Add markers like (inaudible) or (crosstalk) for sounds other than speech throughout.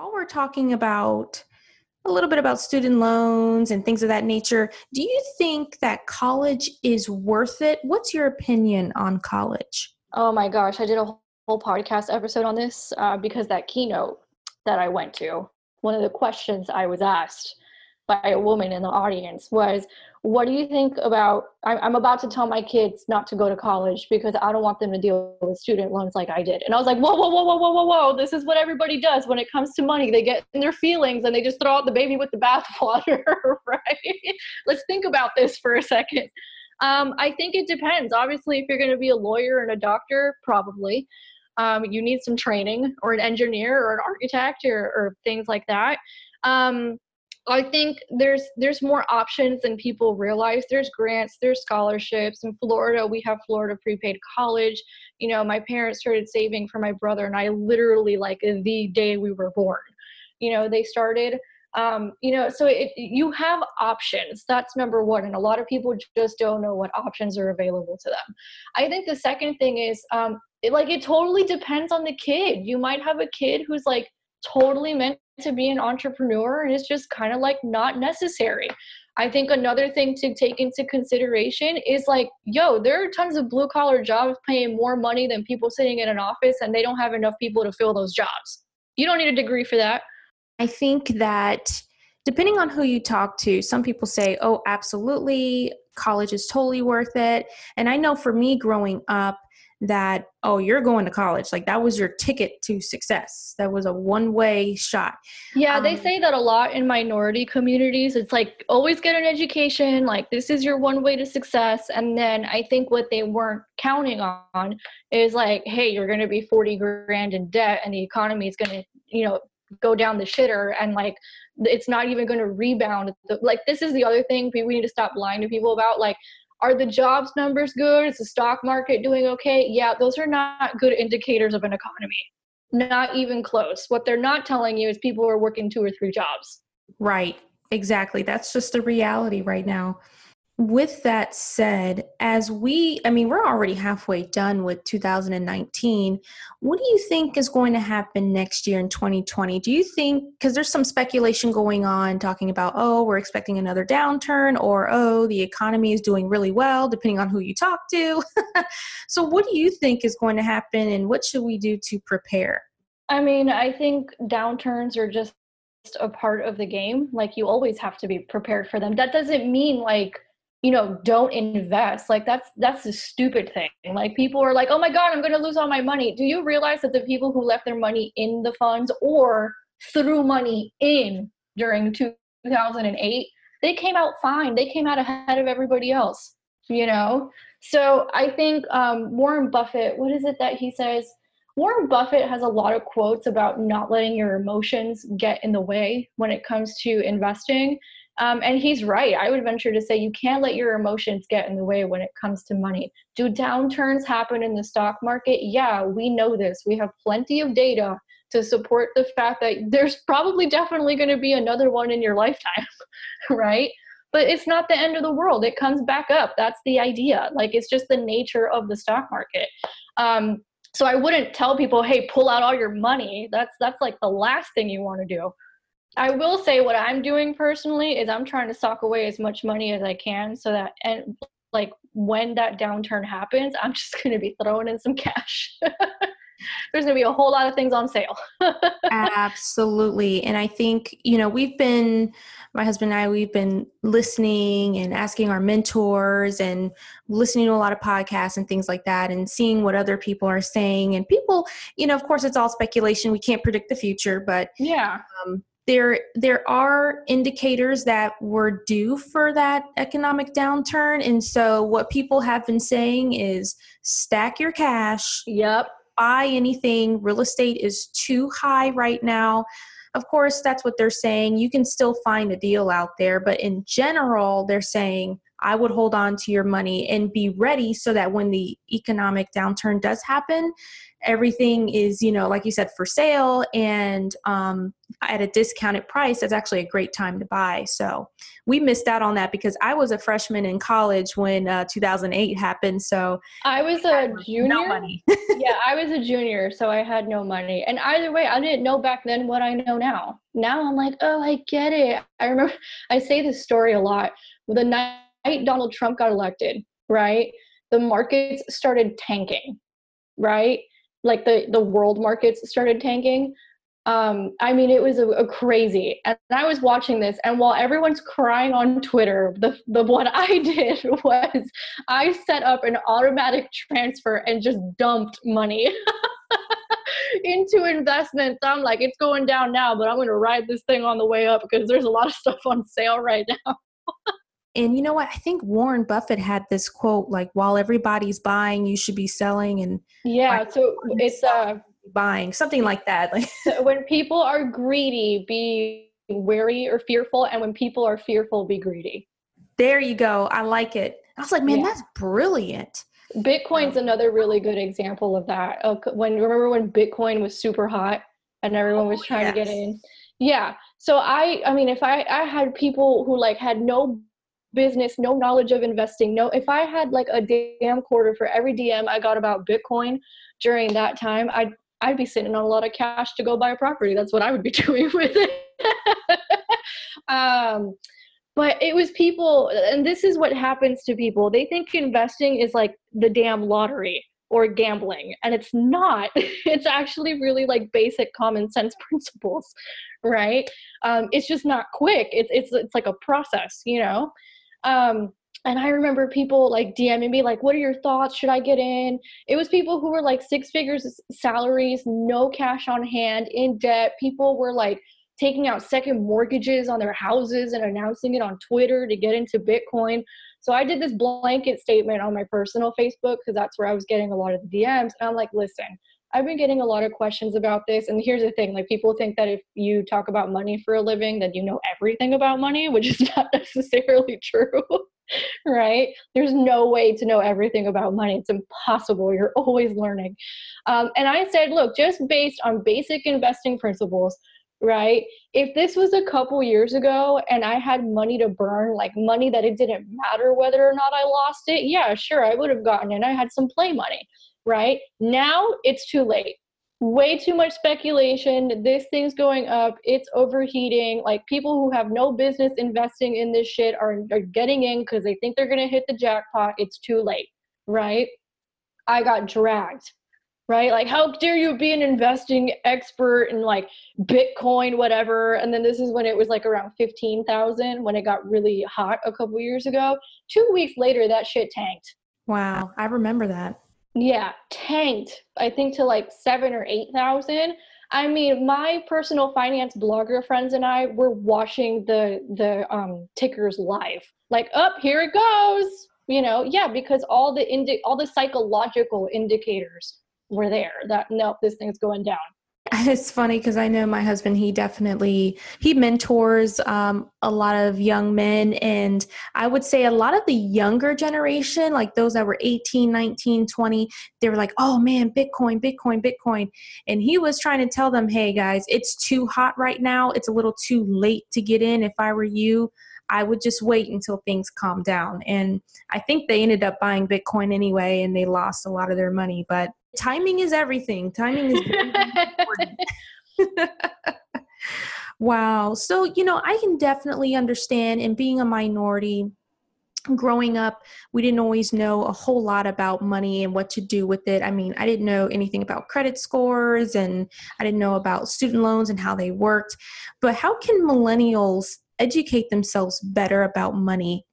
While we're talking about a little bit about student loans and things of that nature, do you think that college is worth it? What's your opinion on college? Oh my gosh, I did a whole podcast episode on this uh, because that keynote that I went to, one of the questions I was asked by a woman in the audience was what do you think about i'm about to tell my kids not to go to college because i don't want them to deal with student loans like i did. And i was like whoa whoa whoa whoa whoa whoa whoa this is what everybody does when it comes to money. They get in their feelings and they just throw out the baby with the bathwater (laughs) right? Let's think about this for a second. Um, i think it depends. Obviously if you're going to be a lawyer and a doctor probably um, you need some training or an engineer or an architect or, or things like that. Um, I think there's there's more options than people realize. There's grants, there's scholarships. In Florida, we have Florida prepaid college. You know, my parents started saving for my brother and I literally like the day we were born. You know, they started um, you know, so it, you have options. That's number one, and a lot of people just don't know what options are available to them. I think the second thing is um, it, like it totally depends on the kid. You might have a kid who's like totally meant to be an entrepreneur and it's just kind of like not necessary. I think another thing to take into consideration is like, yo, there are tons of blue collar jobs paying more money than people sitting in an office and they don't have enough people to fill those jobs. You don't need a degree for that. I think that depending on who you talk to, some people say, oh, absolutely, college is totally worth it. And I know for me growing up, that oh you're going to college. Like that was your ticket to success. That was a one way shot. Yeah um, they say that a lot in minority communities it's like always get an education like this is your one way to success. And then i think what they weren't counting on is like hey you're going to be 40 grand in debt and the economy is going to you know go down the shitter. And like it's not even going to rebound like this is the other thing we need to stop lying to people about. Like are the jobs numbers good? Is the stock market doing okay? Yeah, those are not good indicators of an economy. Not even close. What they're not telling you is people are working two or three jobs. Right. Exactly. That's just the reality right now with that said, as we, I mean, we're already halfway done with 2019. What do you think is going to happen next year in 2020? Do you think, because there's some speculation going on talking about, oh, we're expecting another downturn, or oh, the economy is doing really well, depending on who you talk to. (laughs) so, what do you think is going to happen, and what should we do to prepare? I mean, I think downturns are just a part of the game. Like, you always have to be prepared for them. That doesn't mean like, you know don't invest. Like that's that's the stupid thing. Like people are like oh my god i'm going to lose all my money. Do you realize that the people who left their money in the funds or threw money in during 2008 they came out fine. They came out ahead of everybody else you know? So i think um, warren buffett what is it that he says? Warren buffett has a lot of quotes about not letting your emotions get in the way when it comes to investing um, and he's right. I would venture to say you can't let your emotions get in the way when it comes to money. Do downturns happen in the stock market? Yeah, we know this. We have plenty of data to support the fact that there's probably definitely going to be another one in your lifetime, (laughs) right? But it's not the end of the world. It comes back up. That's the idea. Like it's just the nature of the stock market. Um, so I wouldn't tell people, "Hey, pull out all your money." That's that's like the last thing you want to do. I will say what I'm doing personally is I'm trying to sock away as much money as I can so that and like when that downturn happens, I'm (laughs) just going to be throwing in some cash. (laughs) There's going to be a whole lot of things on sale. (laughs) Absolutely. And I think, you know, we've been my husband and I we've been listening and asking our mentors and listening to a lot of podcasts and things like that and seeing what other people are saying and people, you know, of course it's all speculation. We can't predict the future, but yeah. Um, there there are indicators that we're due for that economic downturn. And so what people have been saying is stack your cash. Yep. Buy anything. Real estate is too high right now. Of course that's what they're saying. You can still find a deal out there but in general they're saying I would hold on to your money and be ready so that when the economic downturn does happen, everything is, you know, like you said, for sale and um, at a discounted price. That's actually a great time to buy. So we missed out on that because I was a freshman in college when uh, 2008 happened. So I was a junior. No money. yeah, I was a junior, so I had no money. And either way, I didn't know back then what I know now. Now I'm like, oh, I get it. I remember (laughs) I say this story a lot. The night Donald Trump got elected, right? The markets started tanking, right? like the the world markets started tanking um i mean it was a, a, crazy and i was watching this and while everyone's crying on twitter the the what (laughs) i did was i set up an automatic transfer and just dumped money (laughs) into investments i'm like it's going down now but i'm going to ride this thing on the way up because there's a lot of stuff on sale right now (laughs) and you know what? I think Warren Buffett had this quote like, while everybody's buying, you should be selling. And yeah, so it's uh, buying something like that. Like (laughs) when people are greedy, be wary or fearful. And when people are fearful, be greedy. There you go. I like it. I was like, man, yeah. that's brilliant. Bitcoin's um, another really good example of that. When remember when Bitcoin was super hot and everyone was oh, trying yes. to get in. Yeah. So I I mean if I I had people who like had no business, no knowledge of investing. No, if I had like a damn quarter for every DM I got about Bitcoin during that time, I'd I'd be sitting on a lot of cash to go buy a property. That's what I would be (laughs) doing with it. (laughs) um, but it was people, and this is what happens to people. They think investing is like the damn lottery or gambling, and it's not. (laughs) it's actually really like basic common sense principles, right? Um, it's just not quick. It's it's it's like a process, you know. Um, and I remember people like DMing me, like, what are your thoughts? Should I get in? It was people who were like six figures salaries, no cash on hand, in debt. People were like taking out second mortgages on their houses and announcing it on Twitter to get into Bitcoin. So I did this blanket statement on my personal Facebook because that's where I was getting a lot of the DMs. And I'm like, listen, I've been getting a lot of questions about this. And here's the thing like, people think that if you talk about money for a living, that you know everything about money, which is (laughs) not necessarily true. (laughs) right? There's no way to know everything about money. It's impossible. You're always learning. Um, and I said, look, just based on basic investing principles, right? If this was a couple years ago and I had money to burn, like money that it didn't matter whether or not I lost it, yeah, sure, I would have gotten it. I had some play money right? Now it's too late. Way too much speculation. This thing's going up. It's overheating. Like people who have no business investing in this shit are, are getting in because they think they're going to hit the jackpot. It's too late, right? I got dragged right? Like, how dare you be an investing expert in like Bitcoin, whatever? And then this is when it was like around 15,000 when it got really hot a couple years ago. Two weeks later, that shit tanked. Wow, I remember that. Yeah, tanked. I think to like seven or eight thousand. I mean, my personal finance blogger friends and I were watching the the um, tickers live. Like, up oh, here it goes. You know, yeah, because all the indi- all the psychological indicators were there that no, this thing's going down. (laughs) It's funny because I know my husband, he definitely, he mentors um, a lot of young men. And I would say a lot of the younger generation, like those that were 18, 19, 20, they were like, oh man, Bitcoin, Bitcoin, Bitcoin. And he was trying to tell them, hey guys, it's too hot right now. It's a little too late to get in. If I were you, I would just wait until things calm down. And I think they ended up buying Bitcoin anyway and they lost a lot of their money. But timing is everything. Timing is important. (laughs) wow. So, you know, I can definitely understand, and being a minority, growing up, we didn't always know a whole lot about money and what to do with it. I mean, I didn't know anything about credit scores and I didn't know about student loans and how they worked. But how can millennials educate themselves better about money?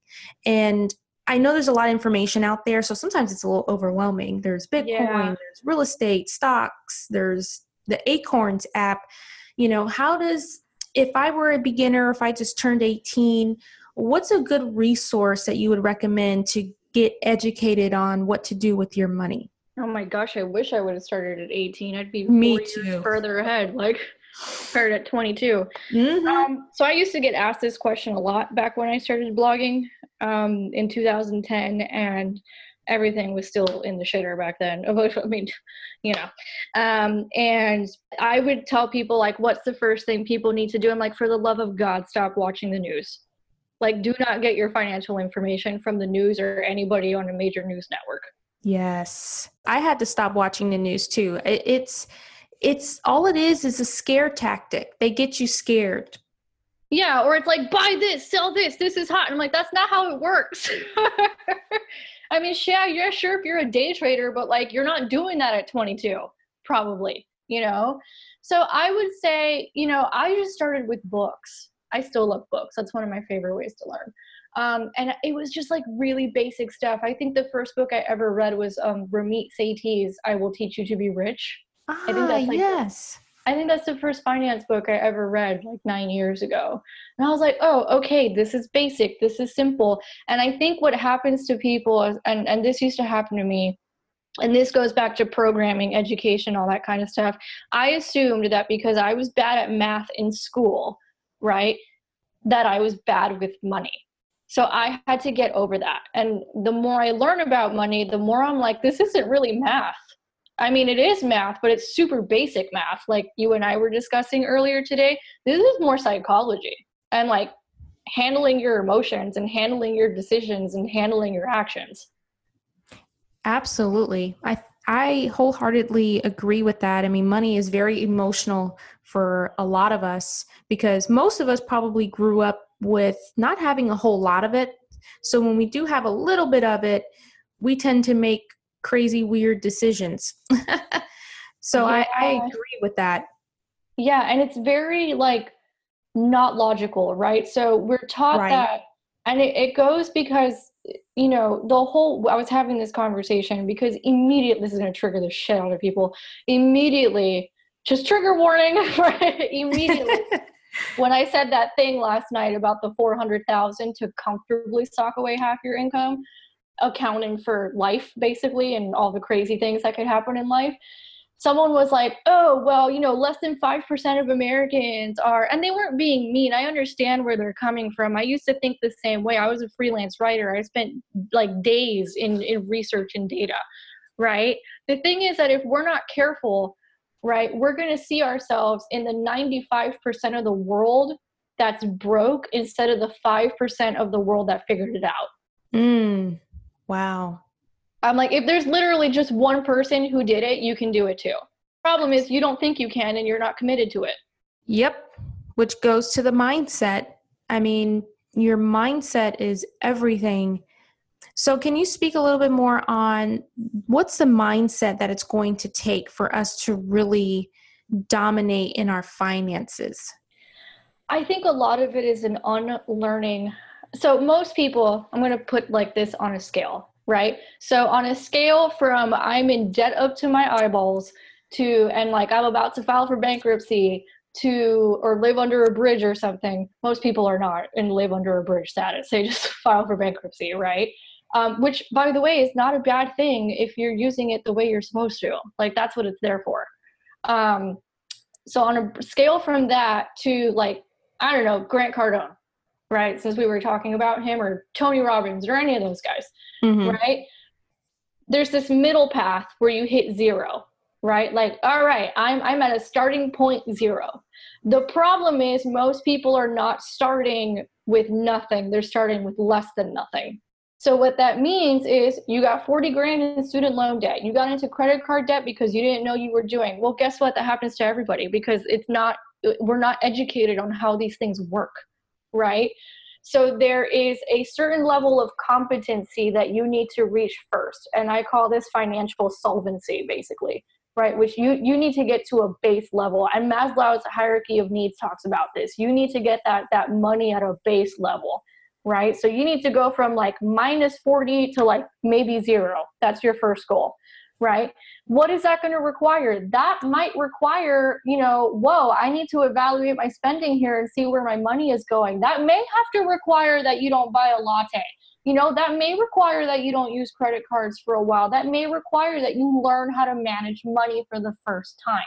And I know there's a lot of information out there, so sometimes it's a little overwhelming. There's Bitcoin, yeah. there's real estate, stocks, there's the Acorns app. You know, how does if I were a beginner, if I just turned 18, what's a good resource that you would recommend to get educated on what to do with your money? Oh my gosh, I wish I would have started at 18. I'd be Me too. further ahead. Like started at 22. Mm-hmm. Um, so I used to get asked this question a lot back when I started blogging. Um, in 2010 and everything was still in the shitter back then. (laughs) I mean, you know. Um, and I would tell people like, what's the first thing people need to do? I'm like, for the love of God, stop watching the news. Like, do not get your financial information from the news or anybody on a major news network. Yes, I had to stop watching the news too. It's it's all it is is a scare tactic. They get you scared. Yeah, or it's like buy this, sell this, this is hot. And I'm like, that's not how it works. (laughs) I mean, yeah, yeah, sure if you're a day trader, but like you're not doing that at 22, probably, you know? So I would say, you know, I just started with books. I still love books. That's one of my favorite ways to learn. Um, and it was just like really basic stuff. I think the first book I ever read was um, Ramit Sethi's "I Will Teach You to Be Rich." Ah, I think that's like yes. I think that's the first finance book I ever read like nine years ago. And I was like, oh, okay, this is basic, this is simple. And I think what happens to people, and, and this used to happen to me, and this goes back to programming, education, all that kind of stuff. I assumed that because I was bad at math in school, right, that I was bad with money. So I had to get over that. And the more I learn about money, the more I'm like, this isn't really math I mean, it is math, but it's super basic math, like you and I were discussing earlier today. This is more psychology and like handling your emotions and handling your decisions and handling your actions. Absolutely. I I wholeheartedly agree with that. I mean, money is very emotional for a lot of us because most of us probably grew up with not having a whole lot of it. So when we do have a little bit of it, we tend to make crazy weird decisions. (laughs) So yeah. I, I agree with that. Yeah and it's very like not logical right? So we're taught right. that and it, it goes because you know the whole i was having this conversation because immediately this is going to trigger the shit out of people immediately just trigger warning (laughs) right? Immediately. (laughs) When i said that thing last night about the 400000 to comfortably sock away half your income accounting for life basically and all the crazy things that could happen in life. Someone was like oh well you know less than 5% of americans are and they weren't being mean. I understand where they're coming from. I used to think the same way. I was a freelance writer. I spent like days in, in research and data right? The thing is that if we're not careful right we're going to see ourselves in the 95% of the world that's broke instead of the 5% of the world that figured it out. Mm. Wow. I'm like, if there's literally just one person who did it, you can do it too. Problem is, you don't think you can and you're not committed to it. Yep. Which goes to the mindset. I mean, your mindset is everything. So, can you speak a little bit more on what's the mindset that it's going to take for us to really dominate in our finances? I think a lot of it is an unlearning so most people i'm going to put like this on a scale right? So on a scale from i'm in debt up to my eyeballs to and like i'm about to file for bankruptcy to or live under a bridge or something most people are not in live under a bridge status. (laughs) They just file for bankruptcy right? Um, which by the way is not a bad thing if you're using it the way you're supposed to. Like that's what it's there for. Um, so on a scale from that to like i don't know grant cardone right? Since we were talking about him or Tony Robbins or any of those guys, mm-hmm. right? There's this middle path where you hit zero, right? Like, all right, I'm I'm at a starting point zero. The problem is most people are not starting with nothing. They're starting with less than nothing. So what that means is you got 40 grand in student loan debt. You got into credit card debt because you didn't know you were doing. Well, guess what? That happens to everybody because it's not we're not educated on how these things work right? So there is a certain level of competency that you need to reach first. And I call this financial solvency, basically, right? Which you, you need to get to a base level. And Maslow's hierarchy of needs talks about this. You need to get that, that money at a base level, right? So you need to go from like minus 40 to like maybe zero. That's your first goal right? What is that going to require? That might require, you know, whoa, I need to evaluate my spending here and see where my money is going. That may have to require that you don't buy a latte. You know, that may require that you don't use credit cards for a while. That may require that you learn how to manage money for the first time.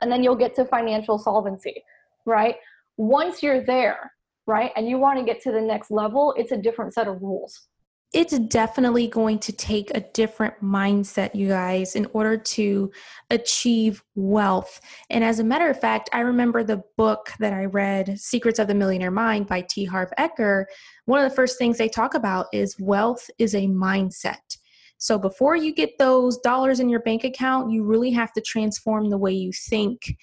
And then you'll get to financial solvency, right? Once you're there, right? And you want to get to the next level, it's a different set of rules it's definitely going to take a different mindset, you guys, in order to achieve wealth. And as a matter of fact, I remember the book that I read, Secrets of the Millionaire Mind by T. Harv Eker. One of the first things they talk about is wealth is a mindset. So before you get those dollars in your bank account, you really have to transform the way you think.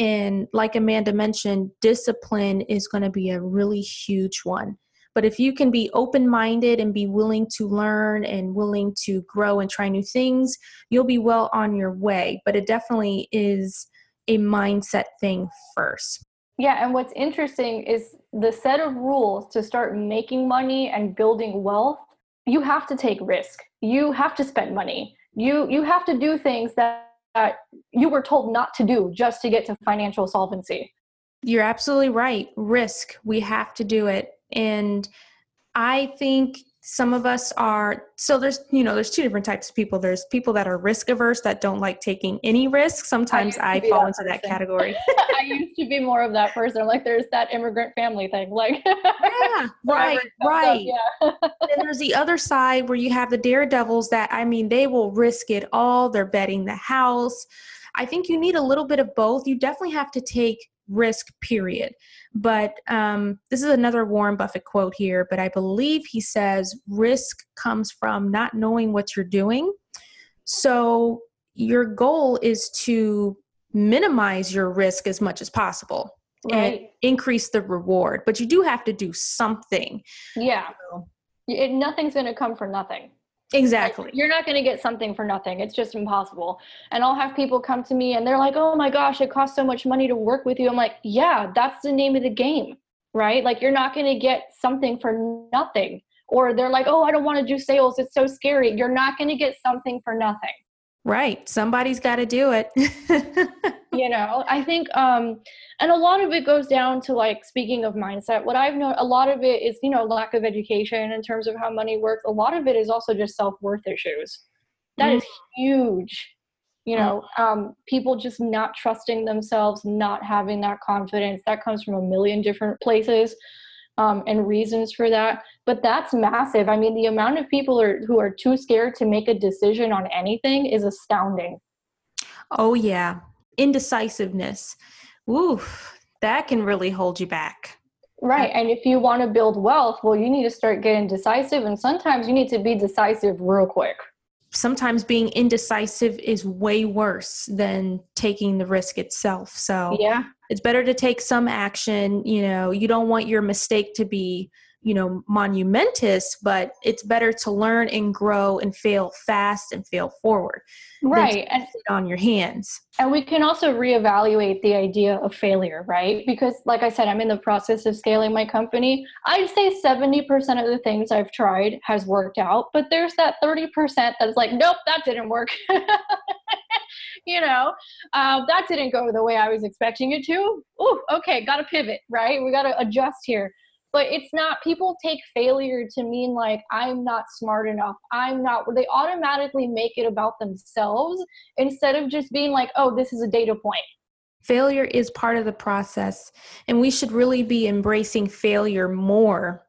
And like Amanda mentioned, discipline is going to be a really huge one but if you can be open minded and be willing to learn and willing to grow and try new things, you'll be well on your way. But it definitely is a mindset thing first. Yeah, and what's interesting is the set of rules to start making money and building wealth, you have to take risk. You have to spend money. You you have to do things that, that you were told not to do just to get to financial solvency. You're absolutely right. Risk. We have to do it. And I think some of us are so there's you know there's two different types of people. There's people that are risk averse that don't like taking any risk. Sometimes i, I fall that into person. that category. (laughs) I used to be more of that person like there's that immigrant family thing like yeah (laughs) right right. yeah. and there's the other side where you have the daredevils that i mean they will risk it all. They're betting the house. I think you need a little bit of both. You definitely have to take risk period. But um, this is another warren buffett quote here but i believe he says risk comes from not knowing what you're doing. So your goal is to minimize your risk as much as possible right. and increase the reward but you do have to do something. Yeah. It, nothing's going to come for nothing Exactly. You're not going to get something for nothing. It's just impossible. And I'll have people come to me and they're like, oh my gosh, it costs so much money to work with you. I'm like, yeah, that's the name of the game, right? Like, you're not going to get something for nothing. Or they're like, oh, I don't want to do sales. It's so scary. You're not going to get something for nothing. Right. Somebody's got to do it. (laughs) you know, I think, um, and a lot of it goes down to like, speaking of mindset, what I've known, a lot of it is, you know, lack of education in terms of how money works. A lot of it is also just self worth issues. That mm-hmm. is huge. You know, um, people just not trusting themselves, not having that confidence. That comes from a million different places um, and reasons for that. But that's massive. I mean, the amount of people are, who are too scared to make a decision on anything is astounding. Oh, yeah. Indecisiveness. Oof, that can really hold you back. Right. And if you want to build wealth, well, you need to start getting decisive. And sometimes you need to be decisive real quick. Sometimes being indecisive is way worse than taking the risk itself. So, yeah, it's better to take some action you know you don't want your mistake to be you know monumentous but it's better to learn and grow and fail fast and fail forward right and on your hands and we can also reevaluate the idea of failure right because like i said i'm in the process of scaling my company i'd say 70% of the things i've tried has worked out but there's that 30% that's like nope that didn't work (laughs) you know, uh, that didn't go the way I was expecting it to. Ooh, okay, got to pivot, right? We got to adjust here. But it's not, people take failure to mean like, I'm not smart enough. I'm not, they automatically make it about themselves instead of just being like, oh, this is a data point. Failure is part of the process, and we should really be embracing failure more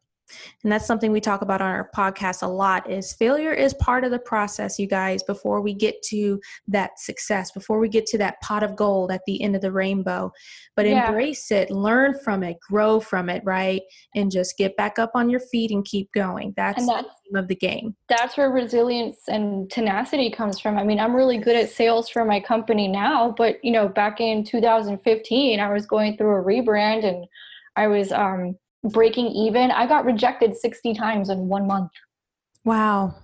and that's something we talk about on our podcast a lot is failure is part of the process you guys before we get to that success before we get to that pot of gold at the end of the rainbow. But yeah. embrace it learn from it grow from it right? And just get back up on your feet and keep going. That's, that's the of the game. that's where resilience and tenacity comes from. I mean i'm really good at sales for my company now but you know back in 2015 i was going through a rebrand and i was um breaking even. I got rejected 60 times in one month. Wow.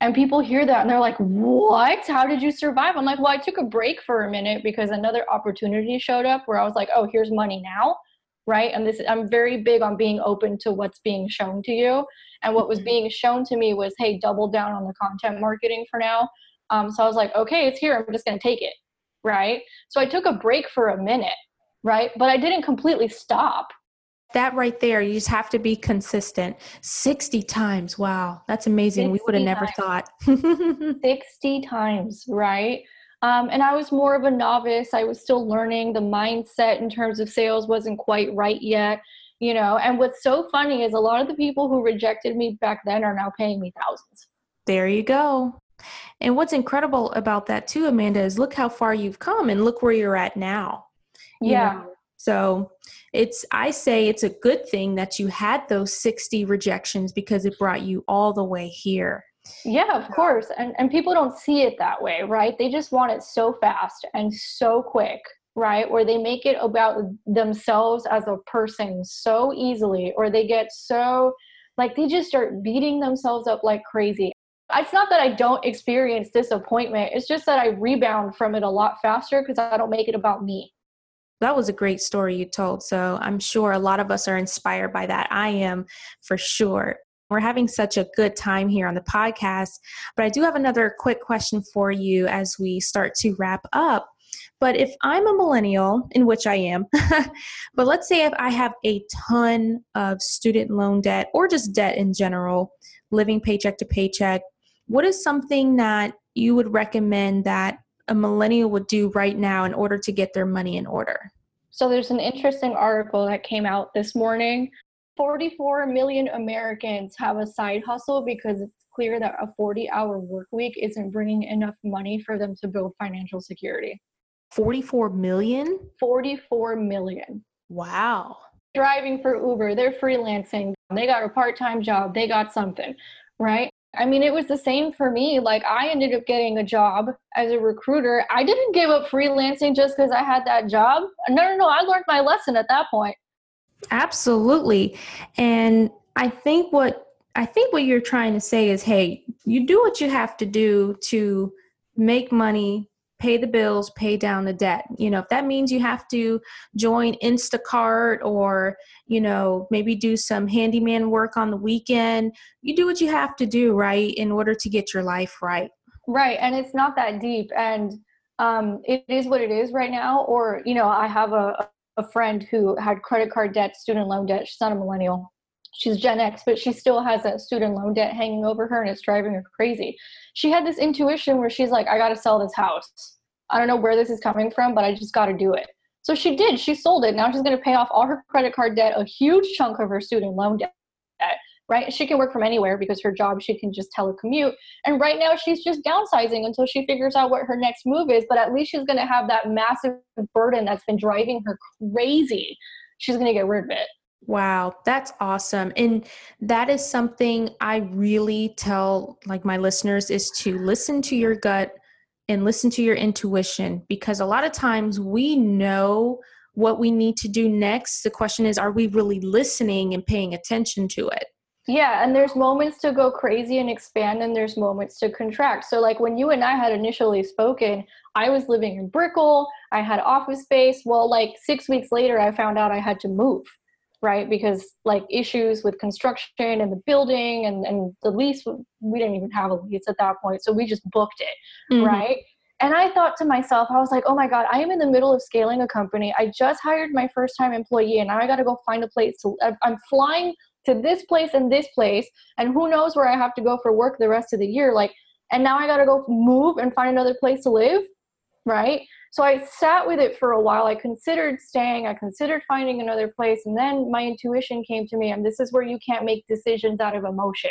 And people hear that and they're like, What? How did you survive? I'm like, Well, I took a break for a minute because another opportunity showed up where I was like, Oh, here's money now. Right. And this, I'm very big on being open to what's being shown to you. And what was being shown to me was, Hey, double down on the content marketing for now. Um, so I was like, Okay, it's here. I'm just going to take it. Right. So I took a break for a minute. Right. But I didn't completely stop that right there, you just have to be consistent. 60 times. Wow. That's amazing. We would have never thought. (laughs) 60 times, right? Um, and I was more of a novice. I was still learning. The mindset in terms of sales wasn't quite right yet. you know and what's so funny is a lot of the people who rejected me back then are now paying me thousands there you go and what's incredible about that too amanda is look how far you've come and look where you're at now yeah know? So it's i say it's a good thing that you had those 60 rejections because it brought you all the way here yeah of course and and people don't see it that way right they just want it so fast and so quick right? Or they make it about themselves as a person so easily, or they get so like they just start beating themselves up like crazy. It's not that I don't experience disappointment, it's just that I rebound from it a lot faster because I don't make it about me. That was a great story you told. So I'm sure a lot of us are inspired by that. I am for sure. We're having such a good time here on the podcast. But I do have another quick question for you as we start to wrap up. But if I'm a millennial, in which I am, (laughs) but let's say if I have a ton of student loan debt or just debt in general, living paycheck to paycheck, what is something that you would recommend that a millennial would do right now in order to get their money in order? So there's an interesting article that came out this morning. 44 million Americans have a side hustle because it's clear that a 40 hour work week isn't bringing enough money for them to build financial security. 44 million? 44 million. Wow. Driving for Uber, they're freelancing, they got a part time job, they got something, right? I mean, it was the same for me. Like, I ended up getting a job as a recruiter. I didn't give up freelancing just because I had that job. No, no, no. I learned my lesson at that point. Absolutely. And I think what I think what you're trying to say is, hey, you do what you have to do to make money pay the bills, pay down the debt. You know, if that means you have to join Instacart or, you know, maybe do some handyman work on the weekend, you do what you have to do, right, in order to get your life right. Right. And it's not that deep. And um, it is what it is right now. Or, you know, I have a, a friend who had credit card debt, student loan debt. She's not a millennial she's Gen X, but she still has that student loan debt hanging over her and it's driving her crazy. She had this intuition where she's like, I got to sell this house. I don't know where this is coming from, but I just got to do it. So she did. She sold it. Now she's going to pay off all her credit card debt, a huge chunk of her student loan debt, right? She can work from anywhere because her job, she can just telecommute. And right now she's just downsizing until she figures out what her next move is. But at least she's going to have that massive burden that's been driving her crazy. She's going to get rid of it. Wow, that's awesome. And that is something I really tell like my listeners is to listen to your gut and listen to your intuition because a lot of times we know what we need to do next. The question is, are we really listening and paying attention to it? Yeah, and there's moments to go crazy and expand, and there's moments to contract. So, like when you and I had initially spoken, I was living in Brickell, I had office space. Well, like six weeks later, I found out I had to move right? Because like issues with construction and the building and, and the lease, we didn't even have a lease at that point. So we just booked it, mm-hmm. right? And I thought to myself, I was like, oh my God, I am in the middle of scaling a company. I just hired my first time employee and now I got to go find a place to, I'm flying to this place and this place. And who knows where I have to go for work the rest of the year. Like, and now I got to go move and find another place to live, right? So I sat with it for a while. I considered staying, I considered finding another place, and then my intuition came to me, and this is where you can't make decisions out of emotion,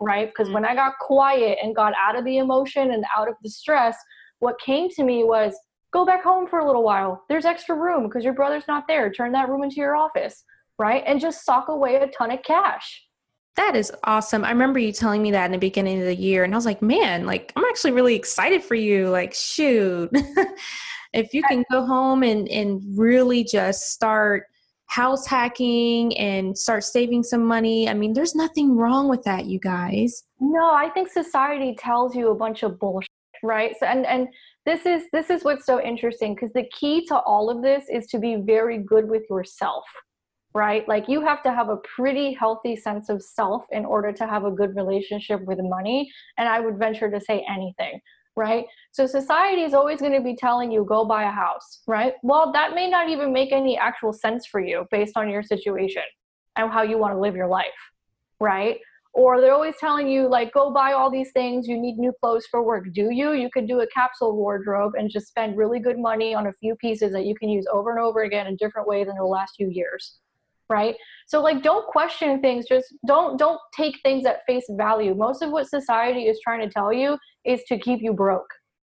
right? Because when I got quiet and got out of the emotion and out of the stress, what came to me was go back home for a little while. There's extra room because your brother's not there. Turn that room into your office, right? And just sock away a ton of cash. That is awesome. I remember you telling me that in the beginning of the year, and I was like, man, like, I'm actually really excited for you. Like, shoot. (laughs) if you can go home and and really just start house hacking and start saving some money i mean there's nothing wrong with that you guys no i think society tells you a bunch of bullshit right so and and this is this is what's so interesting because the key to all of this is to be very good with yourself right like you have to have a pretty healthy sense of self in order to have a good relationship with money and i would venture to say anything right? So society is always going to be telling you go buy a house, right? Well, that may not even make any actual sense for you based on your situation and how you want to live your life, right? Or they're always telling you like go buy all these things, you need new clothes for work. Do you? You could do a capsule wardrobe and just spend really good money on a few pieces that you can use over and over again in different ways in the last few years. Right? So like don't question things just don't don't take things at face value. Most of what society is trying to tell you is to keep you broke.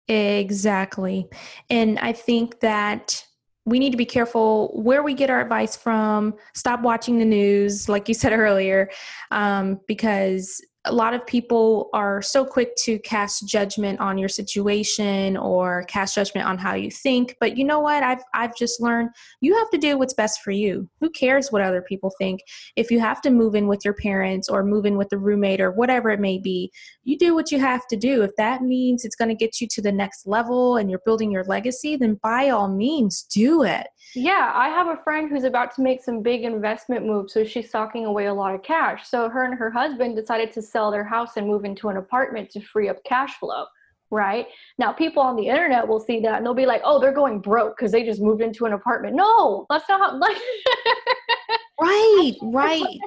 Exactly. And i think that we need to be careful where we get our advice from. Stop watching the news like you said (laughs) earlier um, because a lot of people are so quick to cast judgment on your situation or cast judgment on how you think but you know what? I've i've just learned you have to do what's best for you. Who cares what other people think? If you have to move in with your parents or move in with the roommate or whatever it may be you do what you have to do if that means it's going to get you to the next level and you're building your legacy then by all means do it yeah, I have a friend who's about to make some big investment moves, so she's stocking away a lot of cash. So her and her husband decided to sell their house and move into an apartment to free up cash flow. Right now, people on the internet will see that and they'll be like, "Oh, they're going broke because they just moved into an apartment." No, that's not how. (laughs) Like, right, (laughs) right.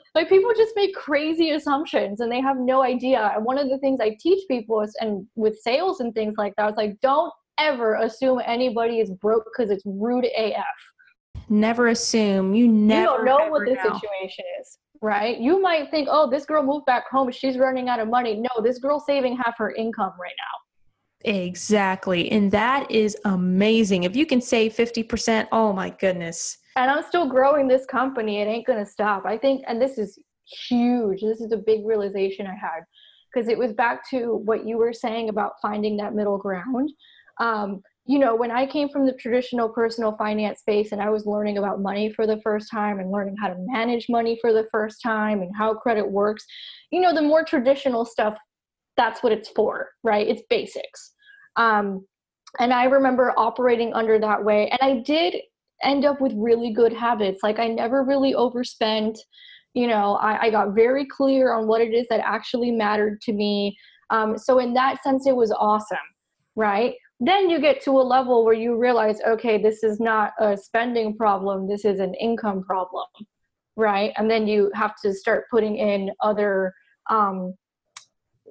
(laughs) like people just make crazy assumptions and they have no idea. And one of the things I teach people is, and with sales and things like that, is like, don't ever assume anybody is broke because it's rude AF. Never assume. You never. You don't know what the know. situation is, right? You might think, oh, this girl moved back home. She's running out of money. No, this girl's saving half her income right now. Exactly. And that is amazing. If you can save 50%, oh my goodness. And I'm still growing this company. It ain't going to stop. I think, and this is huge. This is a big realization I had because it was back to what you were saying about finding that middle ground um, you know, when I came from the traditional personal finance space and I was learning about money for the first time and learning how to manage money for the first time and how credit works, you know, the more traditional stuff, that's what it's for, right? It's basics. Um, and I remember operating under that way. And I did end up with really good habits. Like I never really overspent. You know, I, I got very clear on what it is that actually mattered to me. Um, so in that sense, it was awesome, right? then you get to a level where you realize okay this is not a spending problem this is an income problem right and then you have to start putting in other um,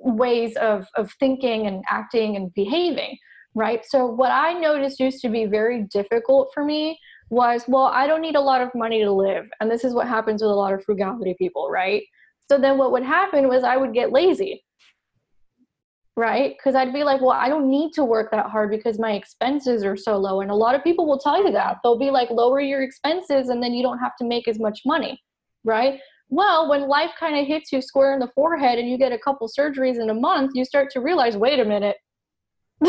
ways of, of thinking and acting and behaving right so what i noticed used to be very difficult for me was well i don't need a lot of money to live and this is what happens with a lot of frugality people right so then what would happen was i would get lazy right? Because I'd be like, well, I don't need to work that hard because my expenses are so low. And a lot of people will tell you that. They'll be like, lower your expenses and then you don't have to make as much money, right? Well, when life kind of hits you square in the forehead and you get a couple surgeries in a month, you start to realize, wait a minute. (laughs)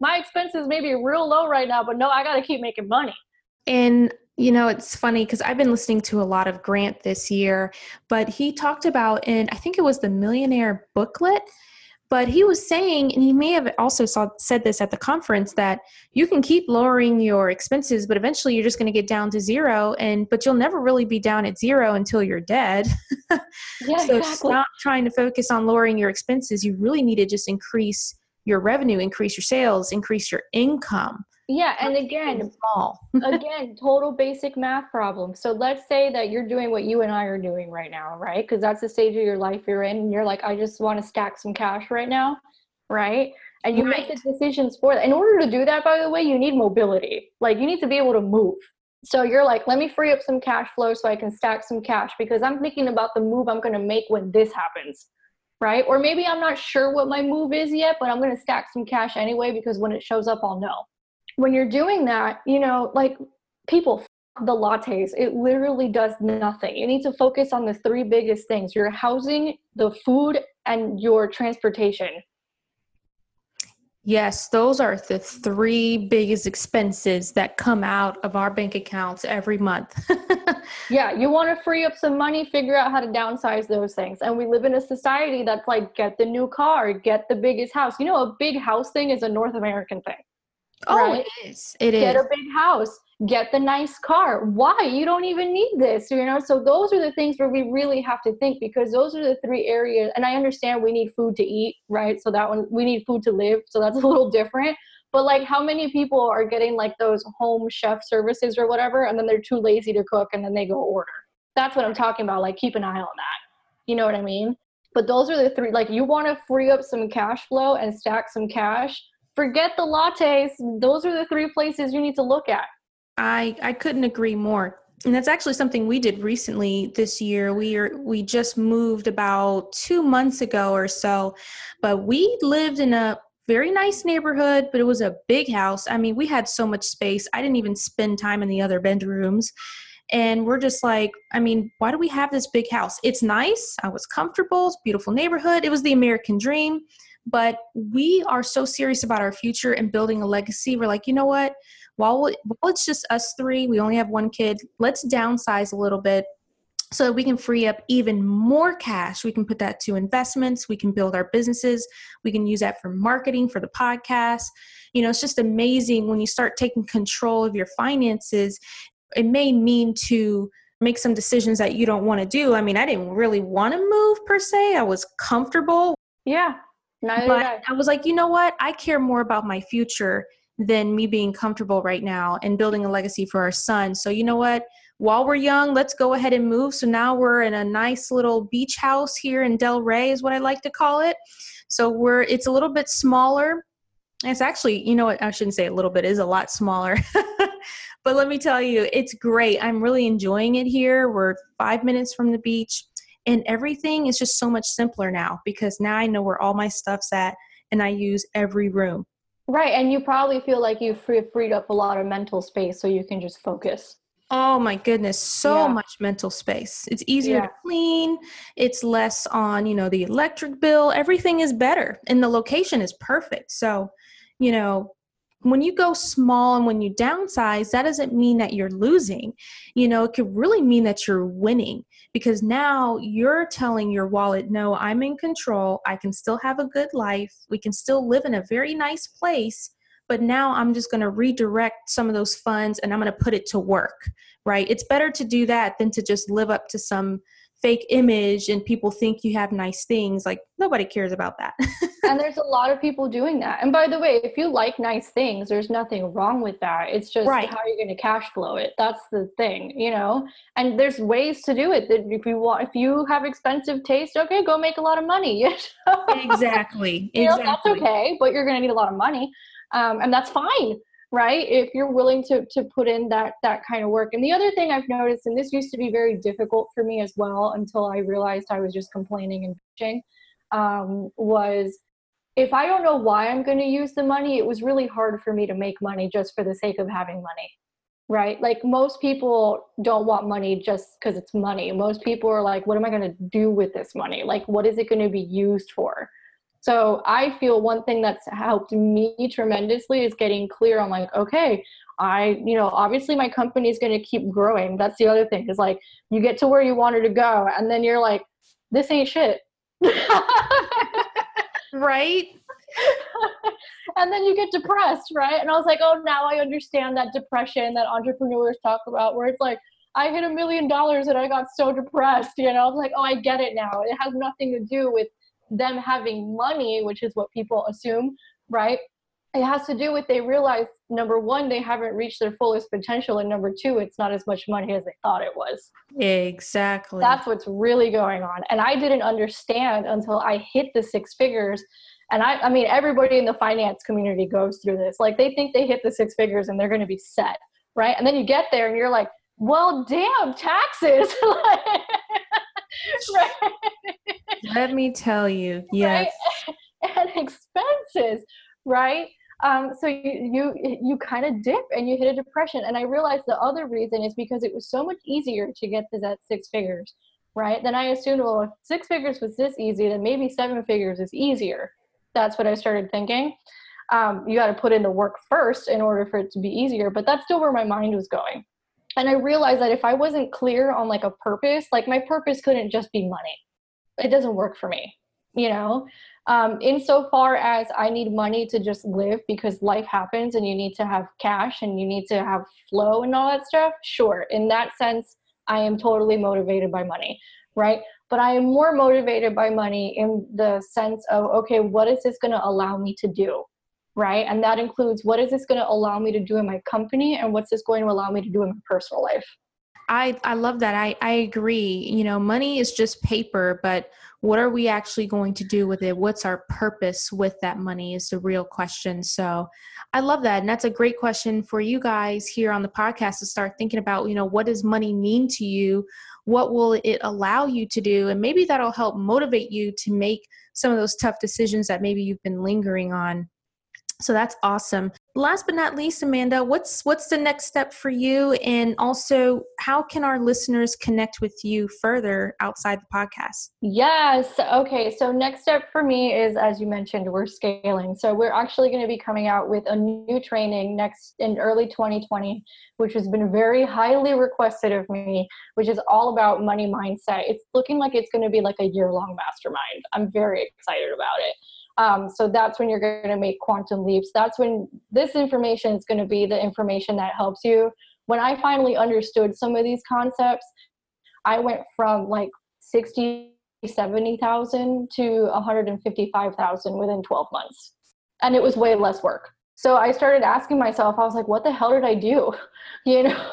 my expenses may be real low right now, but no, I got to keep making money. And you know, it's funny because I've been listening to a lot of Grant this year, but he talked about in, I think it was the Millionaire Booklet, but he was saying, and he may have also saw, said this at the conference, that you can keep lowering your expenses, but eventually you're just going to get down to zero, and but you'll never really be down at zero until you're dead. (laughs) yeah, so exactly. stop trying to focus on lowering your expenses. You really need to just increase your revenue, increase your sales, increase your income yeah and again small. (laughs) again total basic math problem. So let's say that you're doing what you and i are doing right now right? Because that's the stage of your life you're in and you're like i just want to stack some cash right now right? And you right. make the decisions for that. In order to do that by the way you need mobility. Like you need to be able to move. So you're like let me free up some cash flow so i can stack some cash because i'm thinking about the move i'm going to make when this happens right? Or maybe i'm not sure what my move is yet but i'm going to stack some cash anyway because when it shows up i'll know when you're doing that, you know, like people the lattes, it literally does nothing. You need to focus on the three biggest things your housing, the food, and your transportation. Yes, those are the three biggest expenses that come out of our bank accounts every month. (laughs) yeah, you want to free up some money, figure out how to downsize those things. And we live in a society that's like, get the new car, get the biggest house. You know, a big house thing is a North American thing. Oh, right? it is. It Get is. a big house. Get the nice car. Why? You don't even need this, you know? So those are the things where we really have to think because those are the three areas. And I understand we need food to eat, right? So that one, we need food to live. So that's (laughs) a little different. But like, how many people are getting like those home chef services or whatever, and then they're too lazy to cook and then they go order? That's what I'm talking about. Like, keep an eye on that. You know what I mean? But those are the three. Like, you want to free up some cash flow and stack some cash forget the lattes. Those are the three places you need to look at. I I couldn't agree more. And that's actually something we did recently this year. We are we just moved about 2 months ago or so, but we lived in a very nice neighborhood, but it was a big house. I mean, we had so much space. I didn't even spend time in the other bedrooms. And we're just like, I mean, why do we have this big house? It's nice. I was comfortable. It's beautiful neighborhood. It was the American dream. But we are so serious about our future and building a legacy. We're like, you know what? While, while it's just us three, we only have one kid, let's downsize a little bit so that we can free up even more cash. We can put that to investments, we can build our businesses, we can use that for marketing for the podcast. You know, it's just amazing when you start taking control of your finances. It may mean to make some decisions that you don't want to do. I mean, I didn't really want to move per se. I was comfortable. Yeah. But I. I was like, you know what? I care more about my future than me being comfortable right now and building a legacy for our son. So, you know what? While we're young, let's go ahead and move. So now we're in a nice little beach house here in Delray, is what I like to call it. So we're it's a little bit smaller. It's actually, you know what, I shouldn't say a little bit, is a lot smaller. (laughs) but let me tell you, it's great. I'm really enjoying it here. We're five minutes from the beach, and everything is just so much simpler now because now I know where all my stuff's at and I use every room. Right, and you probably feel like you've free, freed up a lot of mental space so you can just focus. Oh my goodness, so yeah. much mental space. It's easier yeah. to clean, it's less on, you know, the electric bill. Everything is better and the location is perfect. So, you know, when you go small and when you downsize, that doesn't mean that you're losing. You know, it could really mean that you're winning because now you're telling your wallet, no, I'm in control. I can still have a good life. We can still live in a very nice place. But now I'm just going to redirect some of those funds and I'm going to put it to work, right? It's better to do that than to just live up to some fake image and people think you have nice things like nobody cares about that (laughs) and there's a lot of people doing that. And by the way if you like nice things there's nothing wrong with that. It's just right. how you're going to cash flow it. That's the thing you know? And there's ways to do it. That if you want if you have expensive taste okay go make a lot of money exactly. (laughs) You know, exactly. (laughs) that's okay but you're going to need a lot of money um, and that's fine right? If you're willing to to put in that that kind of work. And the other thing i've noticed and this used to be very difficult for me as well until i realized i was just complaining and bitching um, was if i don't know why i'm going to use the money it was really hard for me to make money just for the sake of having money right like most people don't want money just because it's money most people are like what am i going to do with this money like what is it going to be used for so I feel one thing that's helped me tremendously is getting clear on like, okay, I, you know, obviously my company is going to keep growing. That's the other thing is like you get to where you wanted to go and then you're like, this ain't shit. (laughs) right? (laughs) and then you get depressed, right? And I was like, oh, now I understand that depression that entrepreneurs talk about where it's like, I hit a million dollars and I got so depressed, you know? I was like, oh, I get it now. It has nothing to do with them having money, which is what people assume, right? It has to do with they realize number one, they haven't reached their fullest potential, and number two, it's not as much money as they thought it was. Exactly. That's what's really going on. And I didn't understand until I hit the six figures. And I, I mean, everybody in the finance community goes through this. Like they think they hit the six figures and they're going to be set, right? And then you get there and you're like, well, damn, taxes. (laughs) right? Let me tell you, yes. Right? (laughs) And expenses, right? Um, so you you you kind of dip and you hit a depression. And I realized the other reason is because it was so much easier to get to that six figures, right? Then I assumed, well, if six figures was this easy, then maybe seven figures is easier. That's what I started thinking. Um, you got to put in the work first in order for it to be easier, but that's still where my mind was going. And I realized that if I wasn't clear on like a purpose, like my purpose couldn't just be money it doesn't work for me you know um, insofar as i need money to just live because life happens and you need to have cash and you need to have flow and all that stuff sure in that sense i am totally motivated by money right but i am more motivated by money in the sense of okay what is this going to allow me to do right and that includes what is this going to allow me to do in my company and what's this going to allow me to do in my personal life I, I love that. I, I agree. You know, money is just paper, but what are we actually going to do with it? What's our purpose with that money is the real question. So I love that. And that's a great question for you guys here on the podcast to start thinking about, you know, what does money mean to you? What will it allow you to do? And maybe that'll help motivate you to make some of those tough decisions that maybe you've been lingering on so that's awesome last but not least amanda what's what's the next step for you? And also how can our listeners connect with you further outside the podcast? Yes. Okay. So next step for me is as you mentioned we're scaling. So we're actually going to be coming out with a new training next in early 2020 which has been very highly requested of me which is all about money mindset. It's looking like it's going to be like a year long mastermind. I'm very excited about it um, so that's when you're going to make quantum leaps. That's when this information is going to be the information that helps you. When I finally understood some of these concepts, I went from like 60, 70,000 to 155,000 within 12 months. And it was way less work. So I started asking myself, I was like, what the hell did I do? (laughs) You know?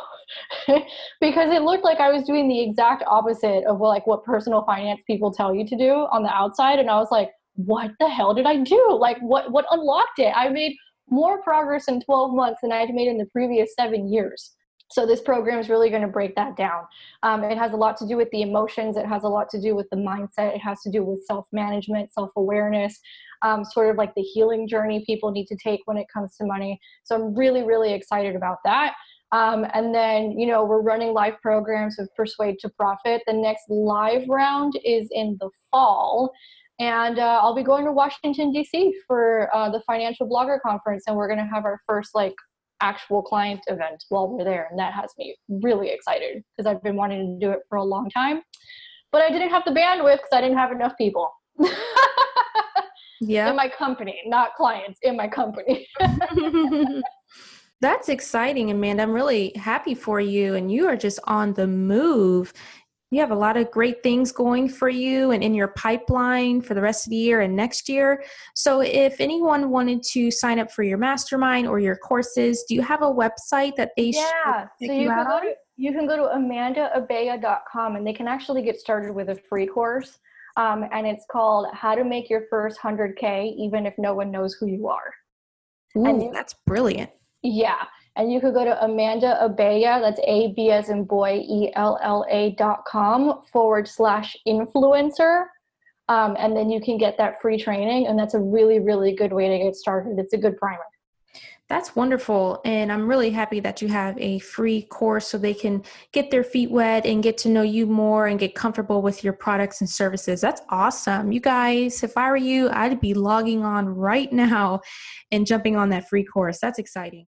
(laughs) because it looked like I was doing the exact opposite of like what personal finance people tell you to do on the outside. And I was like, what the hell did I do? Like what what unlocked it? I made more progress in 12 months than I had made in the previous seven years. So this program is really going to break that down. Um, it has a lot to do with the emotions. It has a lot to do with the mindset. It has to do with self-management, self-awareness, um, sort of like the healing journey people need to take when it comes to money. So I'm really, really excited about that. Um, and then, you know, we're running live programs with Persuade to Profit. The next live round is in the fall. And uh, I'll be going to Washington, D.C. for uh, the Financial Blogger Conference, and we're going to have our first like actual client event while we're there. And that has me really excited because I've been wanting to do it for a long time. But I didn't have the bandwidth because I didn't have enough people. (laughs) yeah. In my company, not clients, in my company. (laughs) (laughs) That's exciting, Amanda. I'm really happy for you. And you are just on the move you have a lot of great things going for you and in your pipeline for the rest of the year and next year. So, if anyone wanted to sign up for your mastermind or your courses, do you have a website that they yeah, should so you, you can go to you can go to amandaabella.com and they can actually get started with a free course. Um, and it's called How to Make Your First 100K Even If No One Knows Who You Are. Ooh, and that's brilliant. Yeah. And you could go to Amanda Abella, that's A B as in boy, E L L A dot com forward slash influencer. Um, and then you can get that free training. And that's a really, really good way to get started. It's a good primer. That's wonderful. And I'm really happy that you have a free course so they can get their feet wet and get to know you more and get comfortable with your products and services. That's awesome. You guys, if I were you, I'd be logging on right now and jumping on that free course. That's exciting.